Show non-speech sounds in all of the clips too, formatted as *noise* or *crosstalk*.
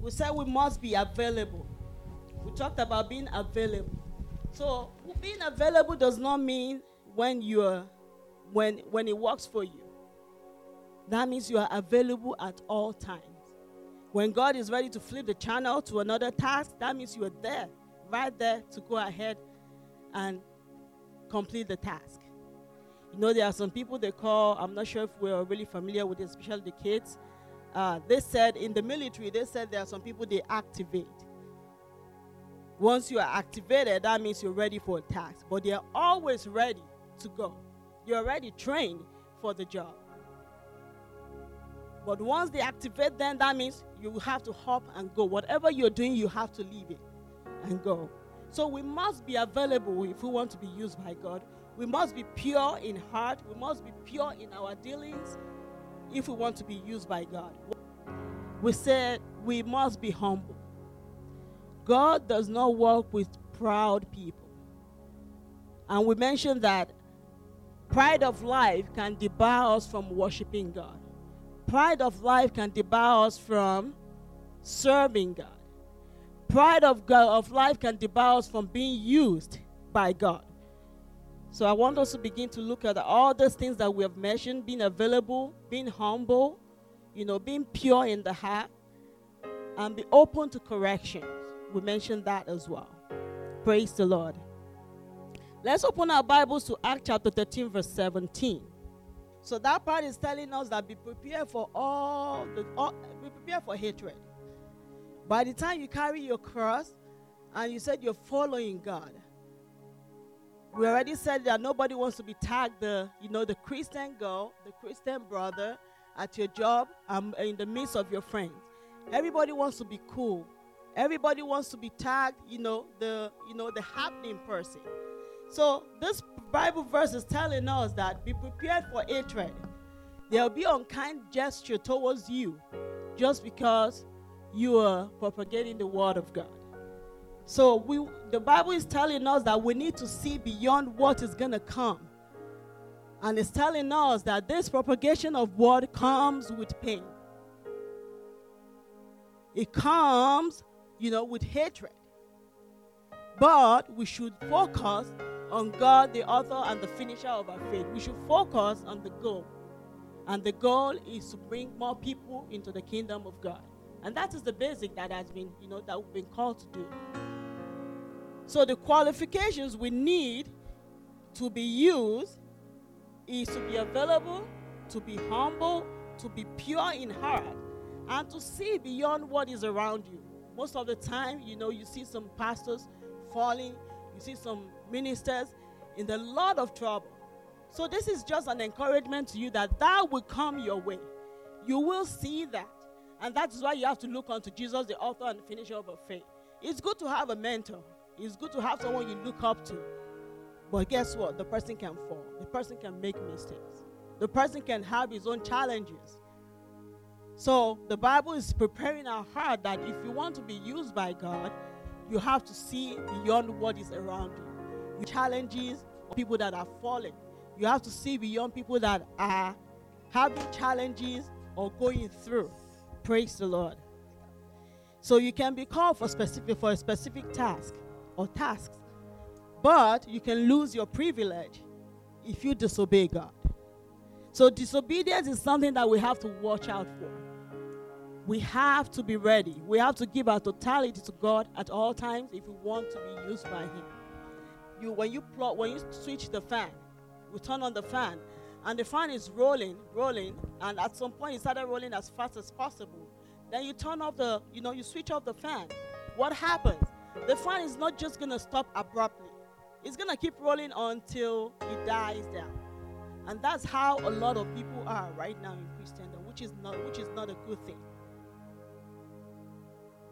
we said we must be available. We talked about being available. So being available does not mean when you're when when it works for you. That means you are available at all times. When God is ready to flip the channel to another task, that means you are there, right there to go ahead and complete the task. You know, there are some people they call, I'm not sure if we're really familiar with it, especially the kids. Uh, they said in the military, they said there are some people they activate. Once you are activated, that means you're ready for a task. But they are always ready to go. You're already trained for the job. But once they activate, then that means you have to hop and go. Whatever you're doing, you have to leave it and go. So we must be available if we want to be used by God. We must be pure in heart. We must be pure in our dealings if we want to be used by God. We said we must be humble. God does not work with proud people. And we mentioned that pride of life can debar us from worshiping God. Pride of life can debar us from serving God. Pride of, God, of life can debar us from being used by God. So I want us to begin to look at all those things that we have mentioned being available, being humble, you know, being pure in the heart, and be open to corrections. We mentioned that as well. Praise the Lord. Let's open our Bibles to Act chapter 13, verse 17. So that part is telling us that be prepared for all the all, be prepared for hatred. By the time you carry your cross and you said you're following God, we already said that nobody wants to be tagged the you know the Christian girl, the Christian brother at your job um, in the midst of your friends. Everybody wants to be cool. Everybody wants to be tagged, you know, the you know the happening person. So this Bible verse is telling us that be prepared for hatred. There'll be unkind gesture towards you just because you are propagating the word of God. So we the Bible is telling us that we need to see beyond what is going to come. And it's telling us that this propagation of word comes with pain. It comes, you know, with hatred. But we should focus on God, the author and the finisher of our faith. We should focus on the goal. And the goal is to bring more people into the kingdom of God. And that is the basic that has been, you know, that we've been called to do. So the qualifications we need to be used is to be available, to be humble, to be pure in heart, and to see beyond what is around you. Most of the time, you know, you see some pastors falling, you see some ministers in a lot of trouble. So this is just an encouragement to you that that will come your way. You will see that. And that is why you have to look unto Jesus, the author and finisher of faith. It's good to have a mentor. It's good to have someone you look up to. But guess what? The person can fall. The person can make mistakes. The person can have his own challenges. So the Bible is preparing our heart that if you want to be used by God, you have to see beyond what is around you. Challenges, people that are falling. You have to see beyond people that are having challenges or going through. Praise the Lord. So you can be called for specific for a specific task or tasks, but you can lose your privilege if you disobey God. So disobedience is something that we have to watch out for. We have to be ready. We have to give our totality to God at all times if we want to be used by Him. You when you plot when you switch the fan, we turn on the fan, and the fan is rolling, rolling, and at some point it started rolling as fast as possible. Then you turn off the, you know, you switch off the fan. What happens? The fan is not just gonna stop abruptly. It's gonna keep rolling until it dies down. And that's how a lot of people are right now in Christendom, which is not which is not a good thing.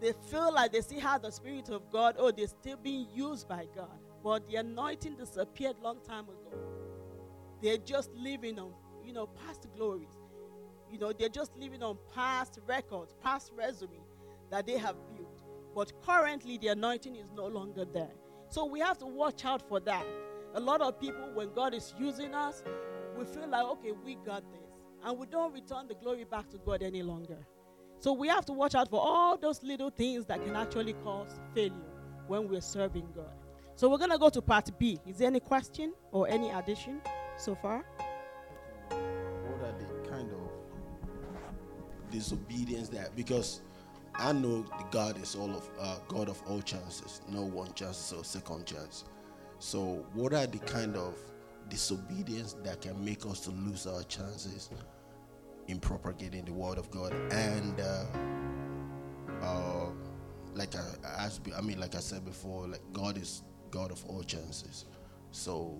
They feel like they see how the Spirit of God, oh, they're still being used by God. But the anointing disappeared long time ago. They're just living on, you know, past glories. You know, they're just living on past records, past resume that they have. But currently, the anointing is no longer there. So we have to watch out for that. A lot of people, when God is using us, we feel like, okay, we got this. And we don't return the glory back to God any longer. So we have to watch out for all those little things that can actually cause failure when we're serving God. So we're going to go to part B. Is there any question or any addition so far? What are the kind of disobedience that because I know God is all of uh, God of all chances, no one chance or second chance. So what are the kind of disobedience that can make us to lose our chances in propagating the word of God and uh, uh, like I, as I mean like I said before like God is God of all chances so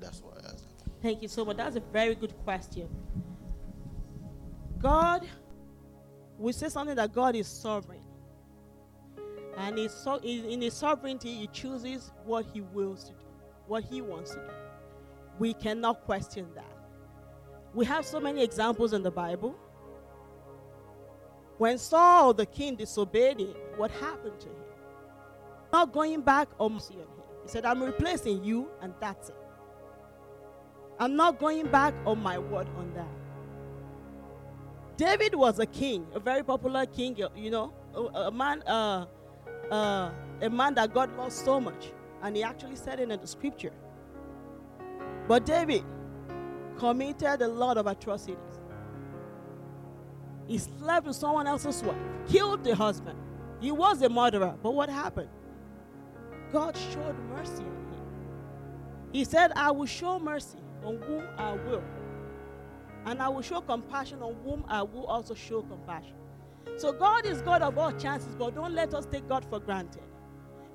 that's why I asked Thank you so much. That's a very good question. God, we say something that God is sovereign. And in his sovereignty, he chooses what he wills to do, what he wants to do. We cannot question that. We have so many examples in the Bible. When Saul the king disobeyed him, what happened to him? Not going back or mercy on him. He said, I'm replacing you, and that's it. I'm not going back on my word on that. David was a king, a very popular king, you know, a, a man, uh, uh, a man that God loved so much, and he actually said it in the scripture. But David committed a lot of atrocities. He slept with someone else's wife, killed the husband. He was a murderer. But what happened? God showed mercy on him. He said, I will show mercy on whom I will. And I will show compassion on whom I will also show compassion. So God is God of all chances, but don't let us take God for granted.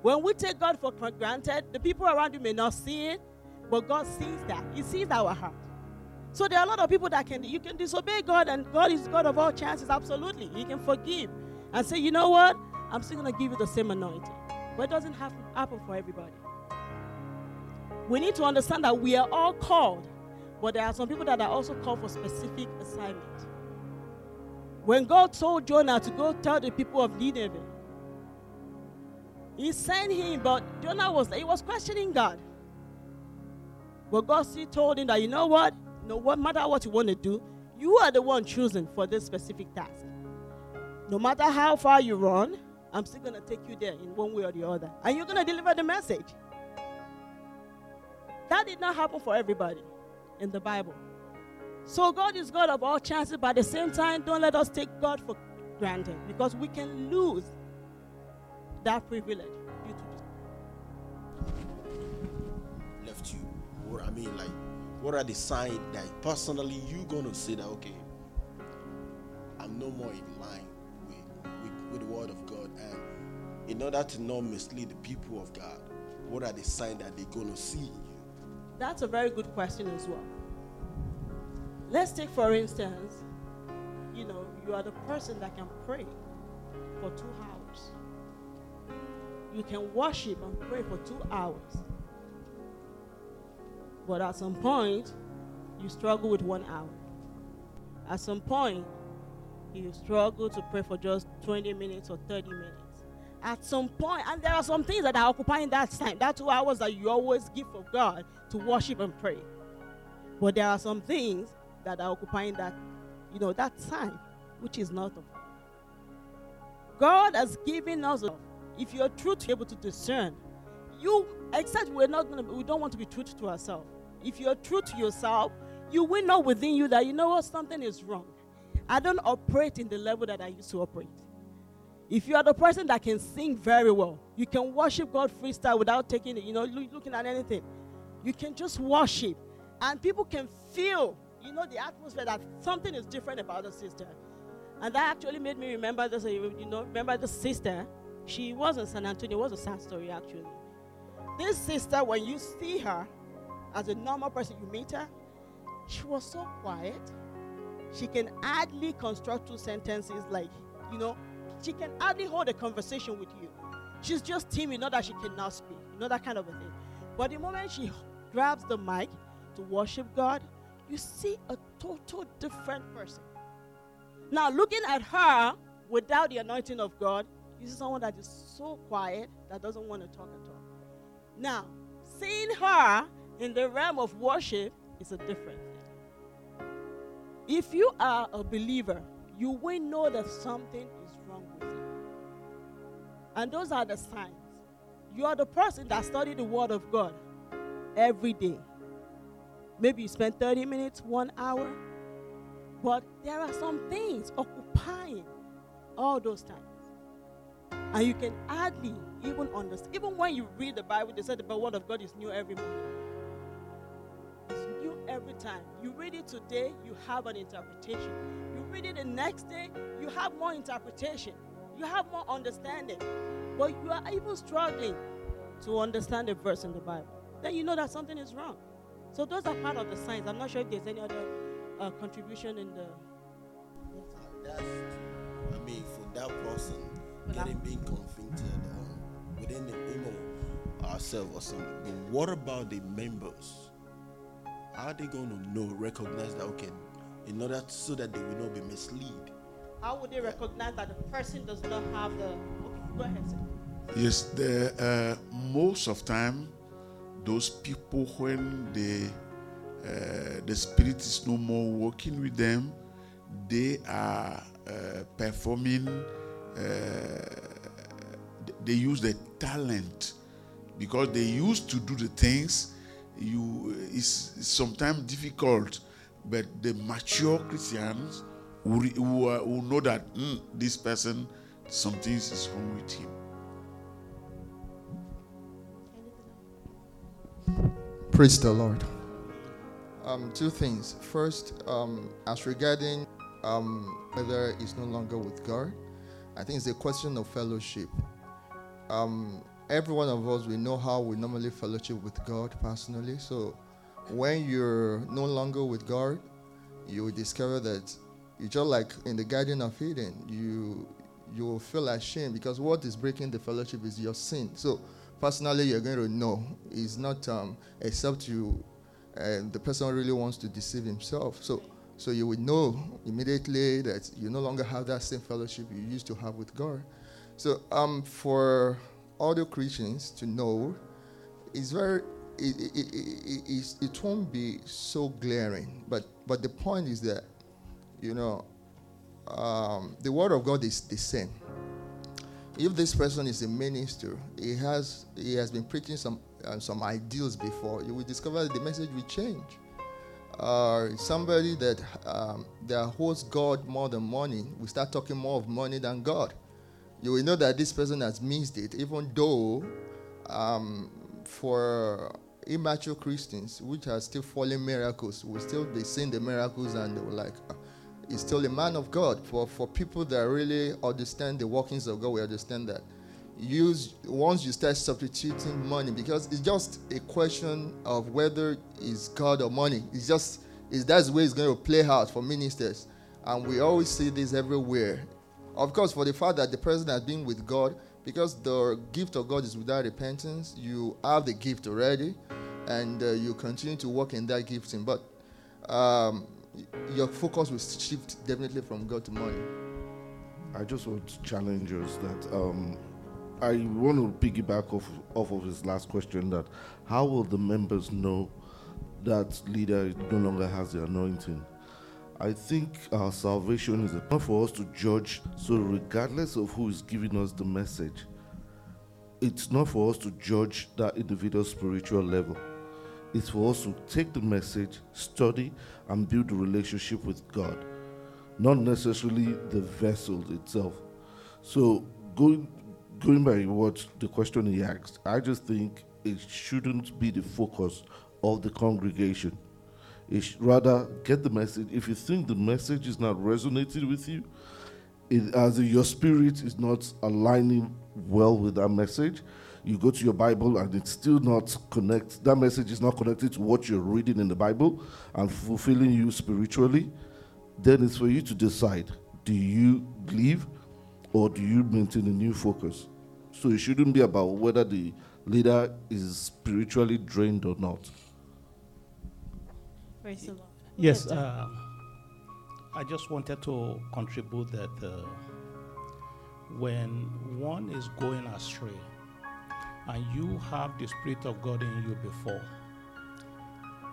When we take God for granted, the people around you may not see it, but God sees that. He sees our heart. So there are a lot of people that can you can disobey God, and God is God of all chances. Absolutely, He can forgive and say, you know what, I'm still gonna give you the same anointing. But it doesn't have to happen for everybody. We need to understand that we are all called, but there are some people that are also called for specific assignment. When God told Jonah to go tell the people of Nineveh, He sent him, but Jonah was he was questioning God. But God still told him that you know what? No matter what you want to do, you are the one chosen for this specific task. No matter how far you run, I'm still going to take you there in one way or the other. And you're going to deliver the message. That did not happen for everybody in the Bible. So God is God of all chances, but at the same time, don't let us take God for granted because we can lose that privilege due to this. Left you, or I mean, like what are the signs that personally you gonna say that okay, I'm no more in line with, with, with the word of God, and in order to not mislead the people of God, what are the signs that they're gonna see? That's a very good question as well. Let's take for instance, you know, you are the person that can pray for two hours. You can worship and pray for two hours but at some point, you struggle with one hour. At some point, you struggle to pray for just 20 minutes or 30 minutes. At some point, and there are some things that are occupying that time, that two hours that you always give for God to worship and pray. But there are some things that are occupying that, you know, that time, which is not of God God has given us, if you're true to be able to discern, you, except we're not to, we don't want to be true to ourselves if you're true to yourself, you will know within you that you know what something is wrong. I don't operate in the level that I used to operate. If you are the person that can sing very well, you can worship God freestyle without taking it, you know, looking at anything. You can just worship, and people can feel, you know, the atmosphere that something is different about the sister. And that actually made me remember this, uh, you know, remember the sister. She was in San Antonio. It was a sad story, actually. This sister, when you see her, as a normal person, you meet her, she was so quiet. She can hardly construct two sentences like, you know, she can hardly hold a conversation with you. She's just timid, not that she cannot speak, you know, that kind of a thing. But the moment she grabs the mic to worship God, you see a total different person. Now, looking at her without the anointing of God, you see someone that is so quiet that doesn't want to talk at all. Now, seeing her in the realm of worship is a different thing. If you are a believer, you will know that something wrong with you. And those are the signs. You are the person that study the Word of God every day. Maybe you spend 30 minutes, one hour, but there are some things occupying all those times. And you can hardly even understand. Even when you read the Bible, they said the Word of God is new every morning. It's new every time. You read it today, you have an interpretation. Read it the next day, you have more interpretation. You have more understanding. But you are even struggling to understand a verse in the Bible. Then you know that something is wrong. So those are part of the signs. I'm not sure if there's any other uh, contribution in the. That's, I mean, for that person, getting being convicted um, within the, you know, ourselves or something. But what about the members? How are they going to know, recognize that, okay, in order to, so that they will not be misled? How would they recognize that the person does not have the. Okay, go ahead, sir. Yes, the uh, most of time, those people when they uh, the spirit is no more working with them, they are uh, performing. Uh, they use the talent because they used to do the things. You it's sometimes difficult, but the mature Christians will, will, will know that mm, this person something is wrong with him. Praise the Lord. Um, two things. First, um, as regarding um, whether he's no longer with God, I think it's a question of fellowship. Um, every one of us, we know how we normally fellowship with God personally. So when you're no longer with God, you will discover that you just like in the Garden of Eden, you you will feel ashamed because what is breaking the fellowship is your sin. So personally, you're going to know it's not um, except you, the person really wants to deceive himself. So so you would know immediately that you no longer have that same fellowship you used to have with God. So um, for other Christians to know, it's very it, it, it, it, won't be so glaring. But but the point is that you know um, the word of God is the same. If this person is a minister, he has he has been preaching some uh, some ideals before. You will discover that the message will change. Uh, somebody that um, that holds God more than money we start talking more of money than God. You will know that this person has missed it, even though um, for immature Christians, which are still following miracles, will still be seeing the miracles and they were like, uh, he's still a man of God. For for people that really understand the workings of God, we understand that. Use once you start substituting money, because it's just a question of whether it's God or money. It's just is that's the way it's going to play out for ministers, and we always see this everywhere. Of course, for the fact that the person has been with God, because the gift of God is without repentance, you have the gift already, and uh, you continue to work in that gifting. But um, your focus will shift definitely from God to money. I just want to challenge us that um, I want to piggyback off off of his last question. That how will the members know that leader no longer has the anointing? I think our salvation is not for us to judge. So regardless of who is giving us the message, it's not for us to judge that individual spiritual level. It's for us to take the message, study, and build a relationship with God, not necessarily the vessel itself. So, going going by what the question he asked, I just think it shouldn't be the focus of the congregation. It should rather get the message. If you think the message is not resonating with you, it, as your spirit is not aligning well with that message, you go to your Bible and it's still not connect. That message is not connected to what you're reading in the Bible and fulfilling you spiritually. Then it's for you to decide: do you believe, or do you maintain a new focus? So it shouldn't be about whether the leader is spiritually drained or not. Praise the Lord. Yes, Yes, uh, I just wanted to contribute that uh, when one is going astray and you have the Spirit of God in you before,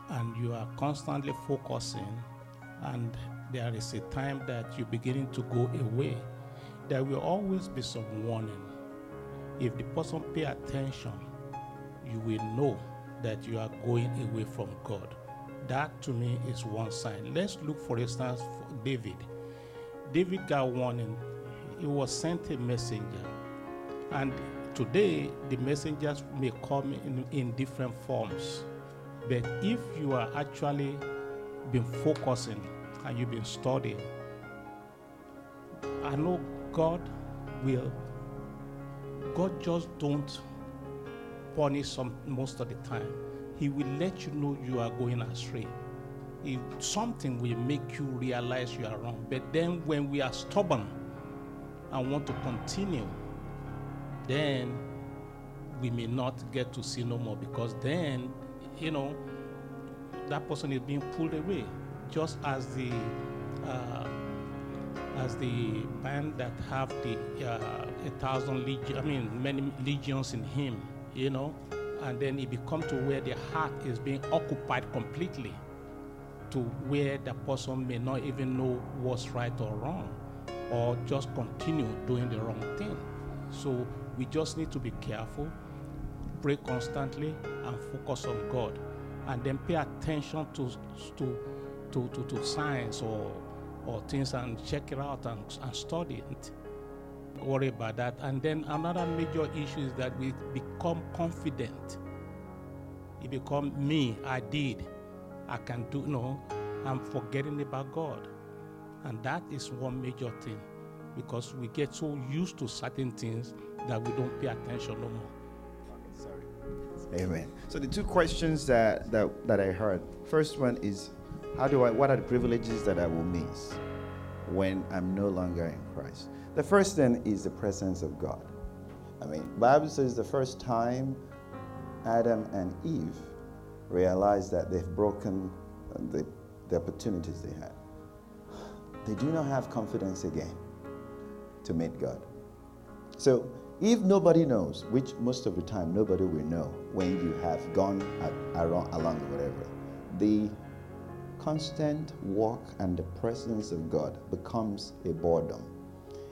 and you are constantly focusing, and there is a time that you're beginning to go away, there will always be some warning. If the person pay attention, you will know that you are going away from God. That to me is one sign. Let's look, for instance, for David. David got warning. He was sent a messenger. And today, the messengers may come in, in different forms. But if you are actually been focusing and you've been studying, I know God will. God just don't punish some most of the time. He will let you know you are going astray. If something will make you realize you are wrong. But then when we are stubborn and want to continue, then we may not get to see no more because then, you know, that person is being pulled away. Just as the uh, as the band that have the uh, a thousand legion, I mean many legions in him, you know, and then it become to where the heart is being occupied completely to where the person may not even know what's right or wrong or just continue doing the wrong thing. So we just need to be careful, pray constantly, and focus on God, and then pay attention to to to, to, to science or or things and check it out and, and study it. Worry about that. And then another major issue is that we become confident. It become me, I did, I can do no, I'm forgetting about God. And that is one major thing because we get so used to certain things that we don't pay attention no more. Amen. So the two questions that, that, that I heard. First one is how do I what are the privileges that I will miss when I'm no longer in Christ? The first thing is the presence of God. I mean, Bible says the first time Adam and Eve realized that they've broken the, the opportunities they had. They do not have confidence again to meet God. So if nobody knows, which most of the time nobody will know when you have gone around, along whatever, the constant walk and the presence of God becomes a boredom.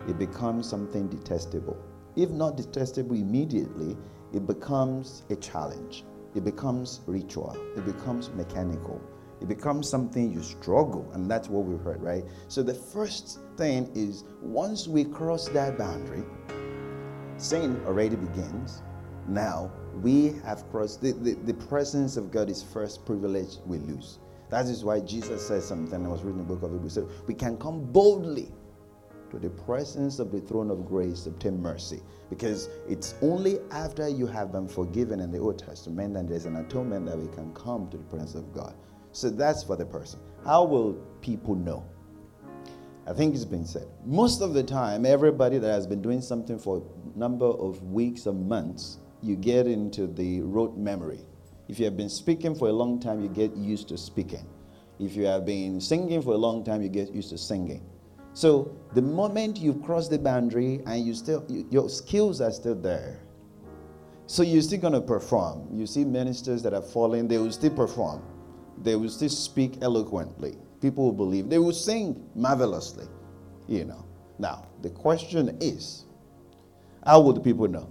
It becomes something detestable. If not detestable immediately, it becomes a challenge. It becomes ritual. It becomes mechanical. It becomes something you struggle, and that's what we heard, right? So the first thing is once we cross that boundary, sin already begins. Now we have crossed the, the, the presence of God is first privilege we lose. That is why Jesus said something. I was reading the book of Hebrews. Said, we can come boldly to the presence of the throne of grace to obtain mercy. Because it's only after you have been forgiven in the Old Testament and there's an atonement that we can come to the presence of God. So that's for the person. How will people know? I think it's been said. Most of the time, everybody that has been doing something for a number of weeks or months, you get into the rote memory. If you have been speaking for a long time, you get used to speaking. If you have been singing for a long time, you get used to singing. So the moment you cross the boundary and you still you, your skills are still there. So you're still gonna perform. You see ministers that are falling, they will still perform. They will still speak eloquently people will believe. They will sing marvelously, you know. Now, the question is, how would people know?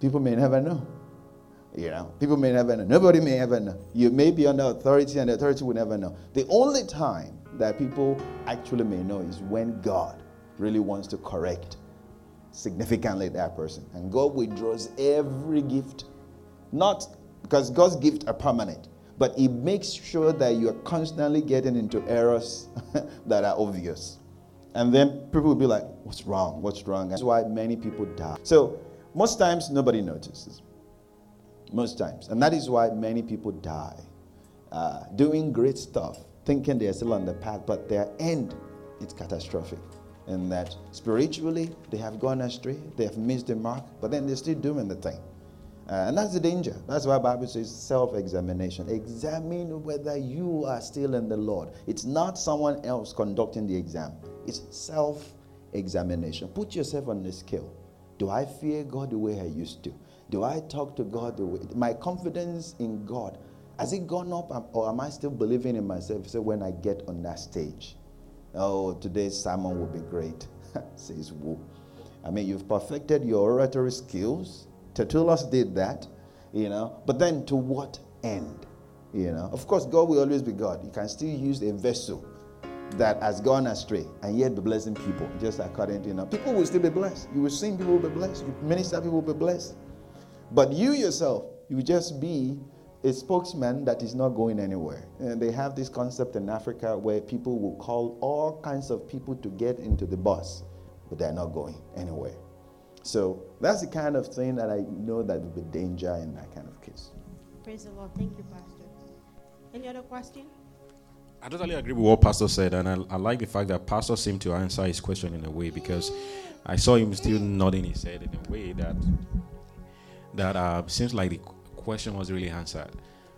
People may never know. You know, people may never know. Nobody may ever know. You may be under authority, and the authority will never know. The only time that people actually may know is when God really wants to correct significantly that person. And God withdraws every gift, not because God's gifts are permanent but it makes sure that you are constantly getting into errors *laughs* that are obvious. And then people will be like, What's wrong? What's wrong? That's why many people die. So, most times, nobody notices. Most times. And that is why many people die. Uh, doing great stuff, thinking they are still on the path, but their end is catastrophic. And that spiritually, they have gone astray, they have missed the mark, but then they're still doing the thing. Uh, and that's the danger. That's why Bible says self-examination. Examine whether you are still in the Lord. It's not someone else conducting the exam. It's self-examination. Put yourself on the scale. Do I fear God the way I used to? Do I talk to God the way my confidence in God? Has it gone up, or am I still believing in myself? So when I get on that stage, oh, today's sermon will be great, *laughs* says Wu. I mean, you've perfected your oratory skills. Tertullus did that, you know. But then to what end? You know, of course, God will always be God. You can still use a vessel that has gone astray and yet be blessing people, just according to you know. People will still be blessed. You will sing, people will be blessed. You minister, people will be blessed. But you yourself, you will just be a spokesman that is not going anywhere. And they have this concept in Africa where people will call all kinds of people to get into the bus, but they're not going anywhere. So that's the kind of thing that I know that would be danger in that kind of case. Praise the Lord. Thank you, Pastor. Any other question? I totally agree with what Pastor said, and I, I like the fact that Pastor seemed to answer his question in a way because I saw him still nodding his head in a way that that uh, seems like the question was really answered.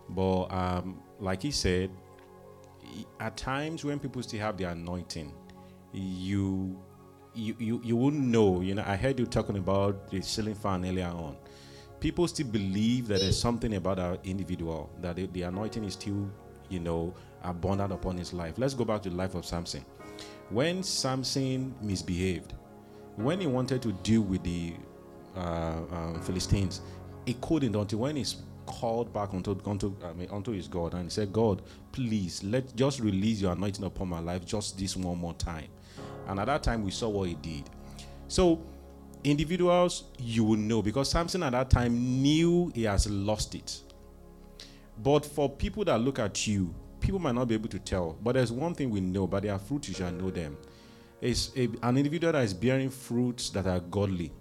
But um, like he said, at times when people still have the anointing, you you you, you wouldn't know. You know, I heard you talking about the ceiling fan earlier on. People still believe that there's something about our individual that the, the anointing is still, you know, abundant upon his life. Let's go back to the life of Samson. When Samson misbehaved, when he wanted to deal with the uh, um, Philistines, he couldn't until when he's called back onto onto, I mean, onto his God and he said, "God, please let just release your anointing upon my life just this one more time." And at that time, we saw what he did. So, individuals, you will know because Samson at that time knew he has lost it. But for people that look at you, people might not be able to tell. But there's one thing we know: by their fruit you shall know them. It's a, an individual that is bearing fruits that are godly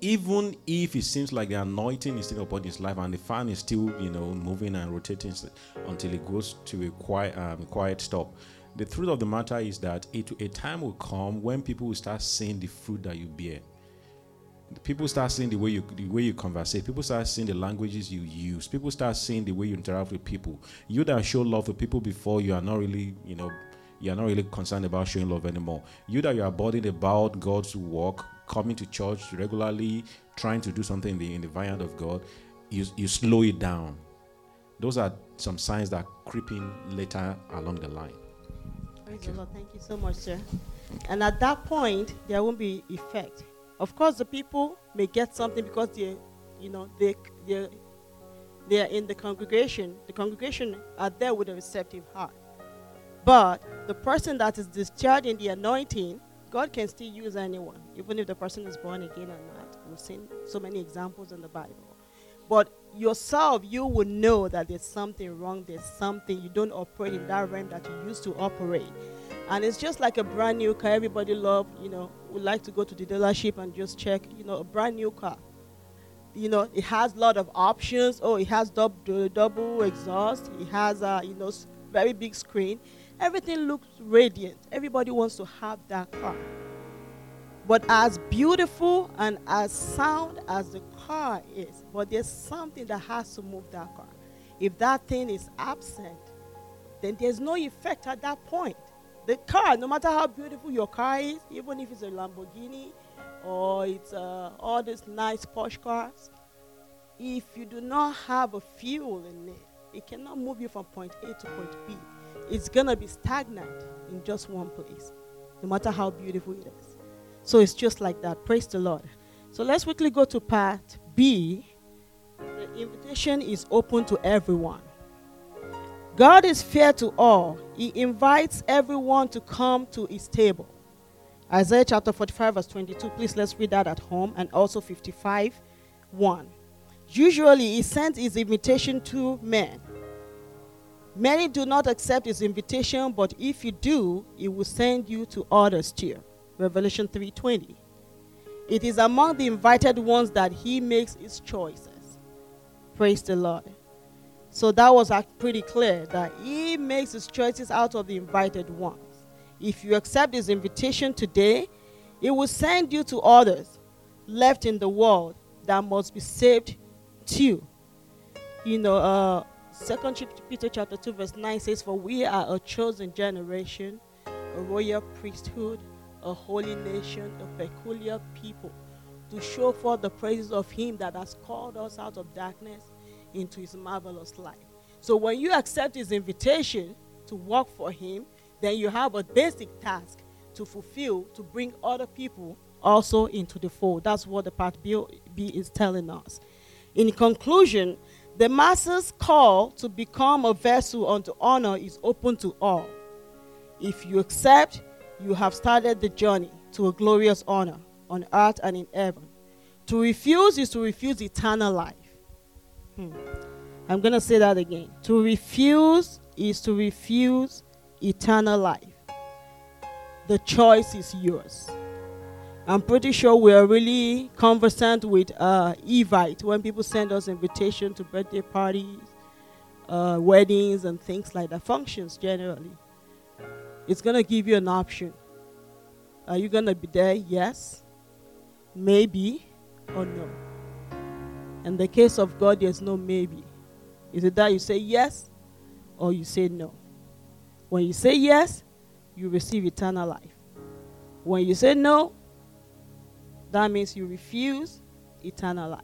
even if it seems like the anointing is still upon his life and the fan is still, you know, moving and rotating until it goes to a quiet, um, quiet stop. The truth of the matter is that it, a time will come when people will start seeing the fruit that you bear. People start seeing the way you the way you conversate. People start seeing the languages you use. People start seeing the way you interact with people. You that show love to people before you are not really, you know, you are not really concerned about showing love anymore. You that you are bothered about God's work, coming to church regularly, trying to do something in the, in the vineyard of God, you, you slow it down. Those are some signs that are creeping later along the line. Praise you. the Lord. Thank you so much, sir. And at that point, there won't be effect. Of course, the people may get something because they, you know, they they they are in the congregation. The congregation are there with a receptive heart. But the person that is discharging the anointing, God can still use anyone, even if the person is born again or not. We've seen so many examples in the Bible. But yourself, you will know that there's something wrong. There's something you don't operate in that realm that you used to operate. And it's just like a brand new car. Everybody love, you know, would like to go to the dealership and just check, you know, a brand new car. You know, it has a lot of options. Oh, it has double, double exhaust. It has a, you know, very big screen. Everything looks radiant. Everybody wants to have that car. But as beautiful and as sound as the car is, but there's something that has to move that car. If that thing is absent, then there's no effect at that point. The car, no matter how beautiful your car is, even if it's a Lamborghini or it's uh, all these nice Porsche cars, if you do not have a fuel in it, it cannot move you from point A to point B. It's gonna be stagnant in just one place, no matter how beautiful it is. So it's just like that. Praise the Lord. So let's quickly go to part B. The invitation is open to everyone. God is fair to all. He invites everyone to come to his table. Isaiah chapter 45, verse 22. Please let's read that at home. And also 55, 1. Usually, he sends his invitation to men. Many do not accept his invitation, but if you do, he will send you to others too. Revelation 3:20. It is among the invited ones that he makes his choices. Praise the Lord. So that was pretty clear that he makes his choices out of the invited ones. If you accept his invitation today, he will send you to others left in the world that must be saved too. You know, uh, Second Peter chapter two verse nine says, "For we are a chosen generation, a royal priesthood, a holy nation, a peculiar people, to show forth the praises of Him that has called us out of darkness into His marvelous light." So when you accept his invitation to work for him, then you have a basic task to fulfill to bring other people also into the fold. That's what the part B, B is telling us. In conclusion, the master's call to become a vessel unto honor is open to all. If you accept, you have started the journey to a glorious honor on earth and in heaven. To refuse is to refuse eternal life. Hmm. I'm going to say that again. To refuse is to refuse eternal life. The choice is yours. I'm pretty sure we are really conversant with uh, Evite when people send us invitation to birthday parties, uh, weddings, and things like that. Functions generally. It's gonna give you an option. Are you gonna be there? Yes, maybe, or no. In the case of God, there's no maybe. Is it that you say yes or you say no? When you say yes, you receive eternal life. When you say no, that means you refuse eternal life.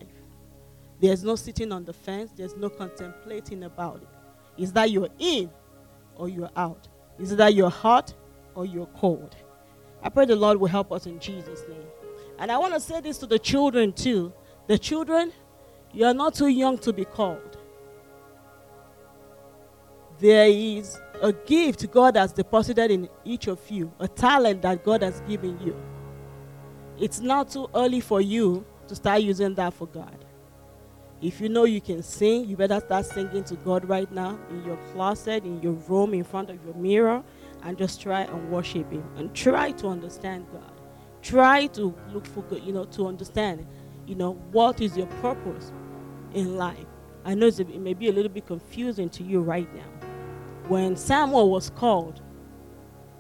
There's no sitting on the fence, there's no contemplating about it. Is that you're in or you're out? Is that you're hot or you're cold? I pray the Lord will help us in Jesus' name. And I want to say this to the children too. The children, you are not too young to be called. There is a gift God has deposited in each of you, a talent that God has given you. It's not too early for you to start using that for God. If you know you can sing, you better start singing to God right now in your closet, in your room, in front of your mirror, and just try and worship Him and try to understand God. Try to look for God, you know, to understand, you know, what is your purpose in life. I know it may be a little bit confusing to you right now. When Samuel was called,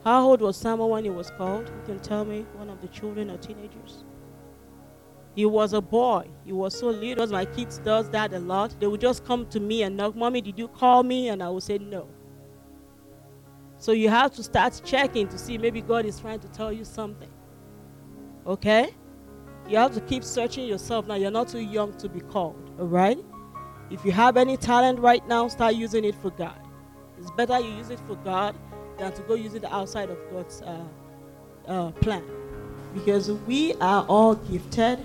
how old was Samuel when he was called? You can tell me, one of the children or teenagers. He was a boy. He was so little. My kids does that a lot. They would just come to me and knock, "Mommy, did you call me?" And I would say no. So you have to start checking to see maybe God is trying to tell you something. Okay? You have to keep searching yourself. Now you're not too young to be called. All right? If you have any talent right now, start using it for God. It's better you use it for God than to go use it outside of God's uh, uh, plan. Because we are all gifted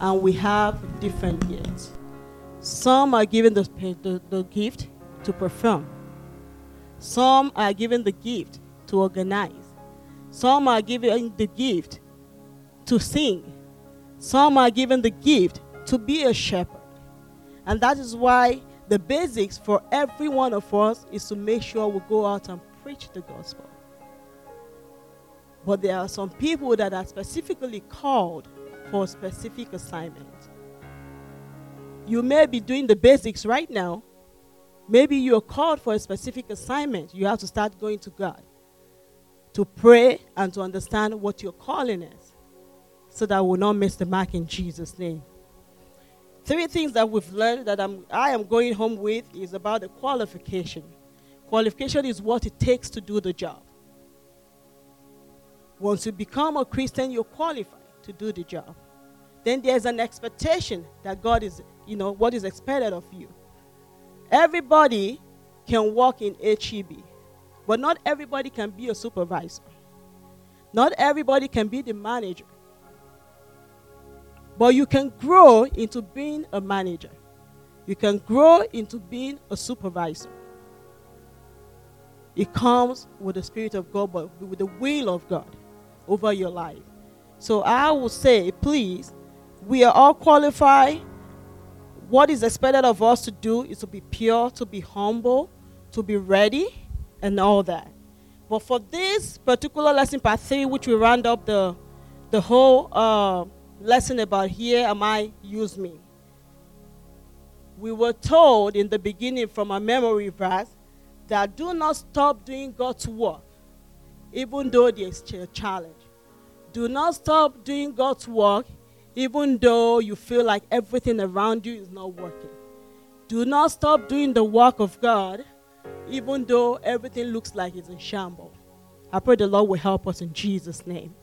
and we have different gifts. Some are given the, the, the gift to perform, some are given the gift to organize, some are given the gift to sing, some are given the gift to be a shepherd. And that is why the basics for every one of us is to make sure we go out and preach the gospel. But there are some people that are specifically called for a specific assignment. You may be doing the basics right now. Maybe you're called for a specific assignment. You have to start going to God to pray and to understand what your calling is so that we'll not miss the mark in Jesus' name. Three things that we've learned that I'm, I am going home with is about the qualification. Qualification is what it takes to do the job. Once you become a Christian, you're qualified to do the job. Then there's an expectation that God is, you know, what is expected of you. Everybody can work in HEB, but not everybody can be a supervisor. Not everybody can be the manager. But you can grow into being a manager. You can grow into being a supervisor. It comes with the Spirit of God, but with the will of God over your life. So I will say, please, we are all qualified. What is expected of us to do is to be pure, to be humble, to be ready, and all that. But for this particular lesson, part three, which we round up the, the whole uh, lesson about here am I, use me. We were told in the beginning from a memory verse that do not stop doing God's work, even though there's a challenge. Do not stop doing God's work even though you feel like everything around you is not working. Do not stop doing the work of God even though everything looks like it's in shambles. I pray the Lord will help us in Jesus' name.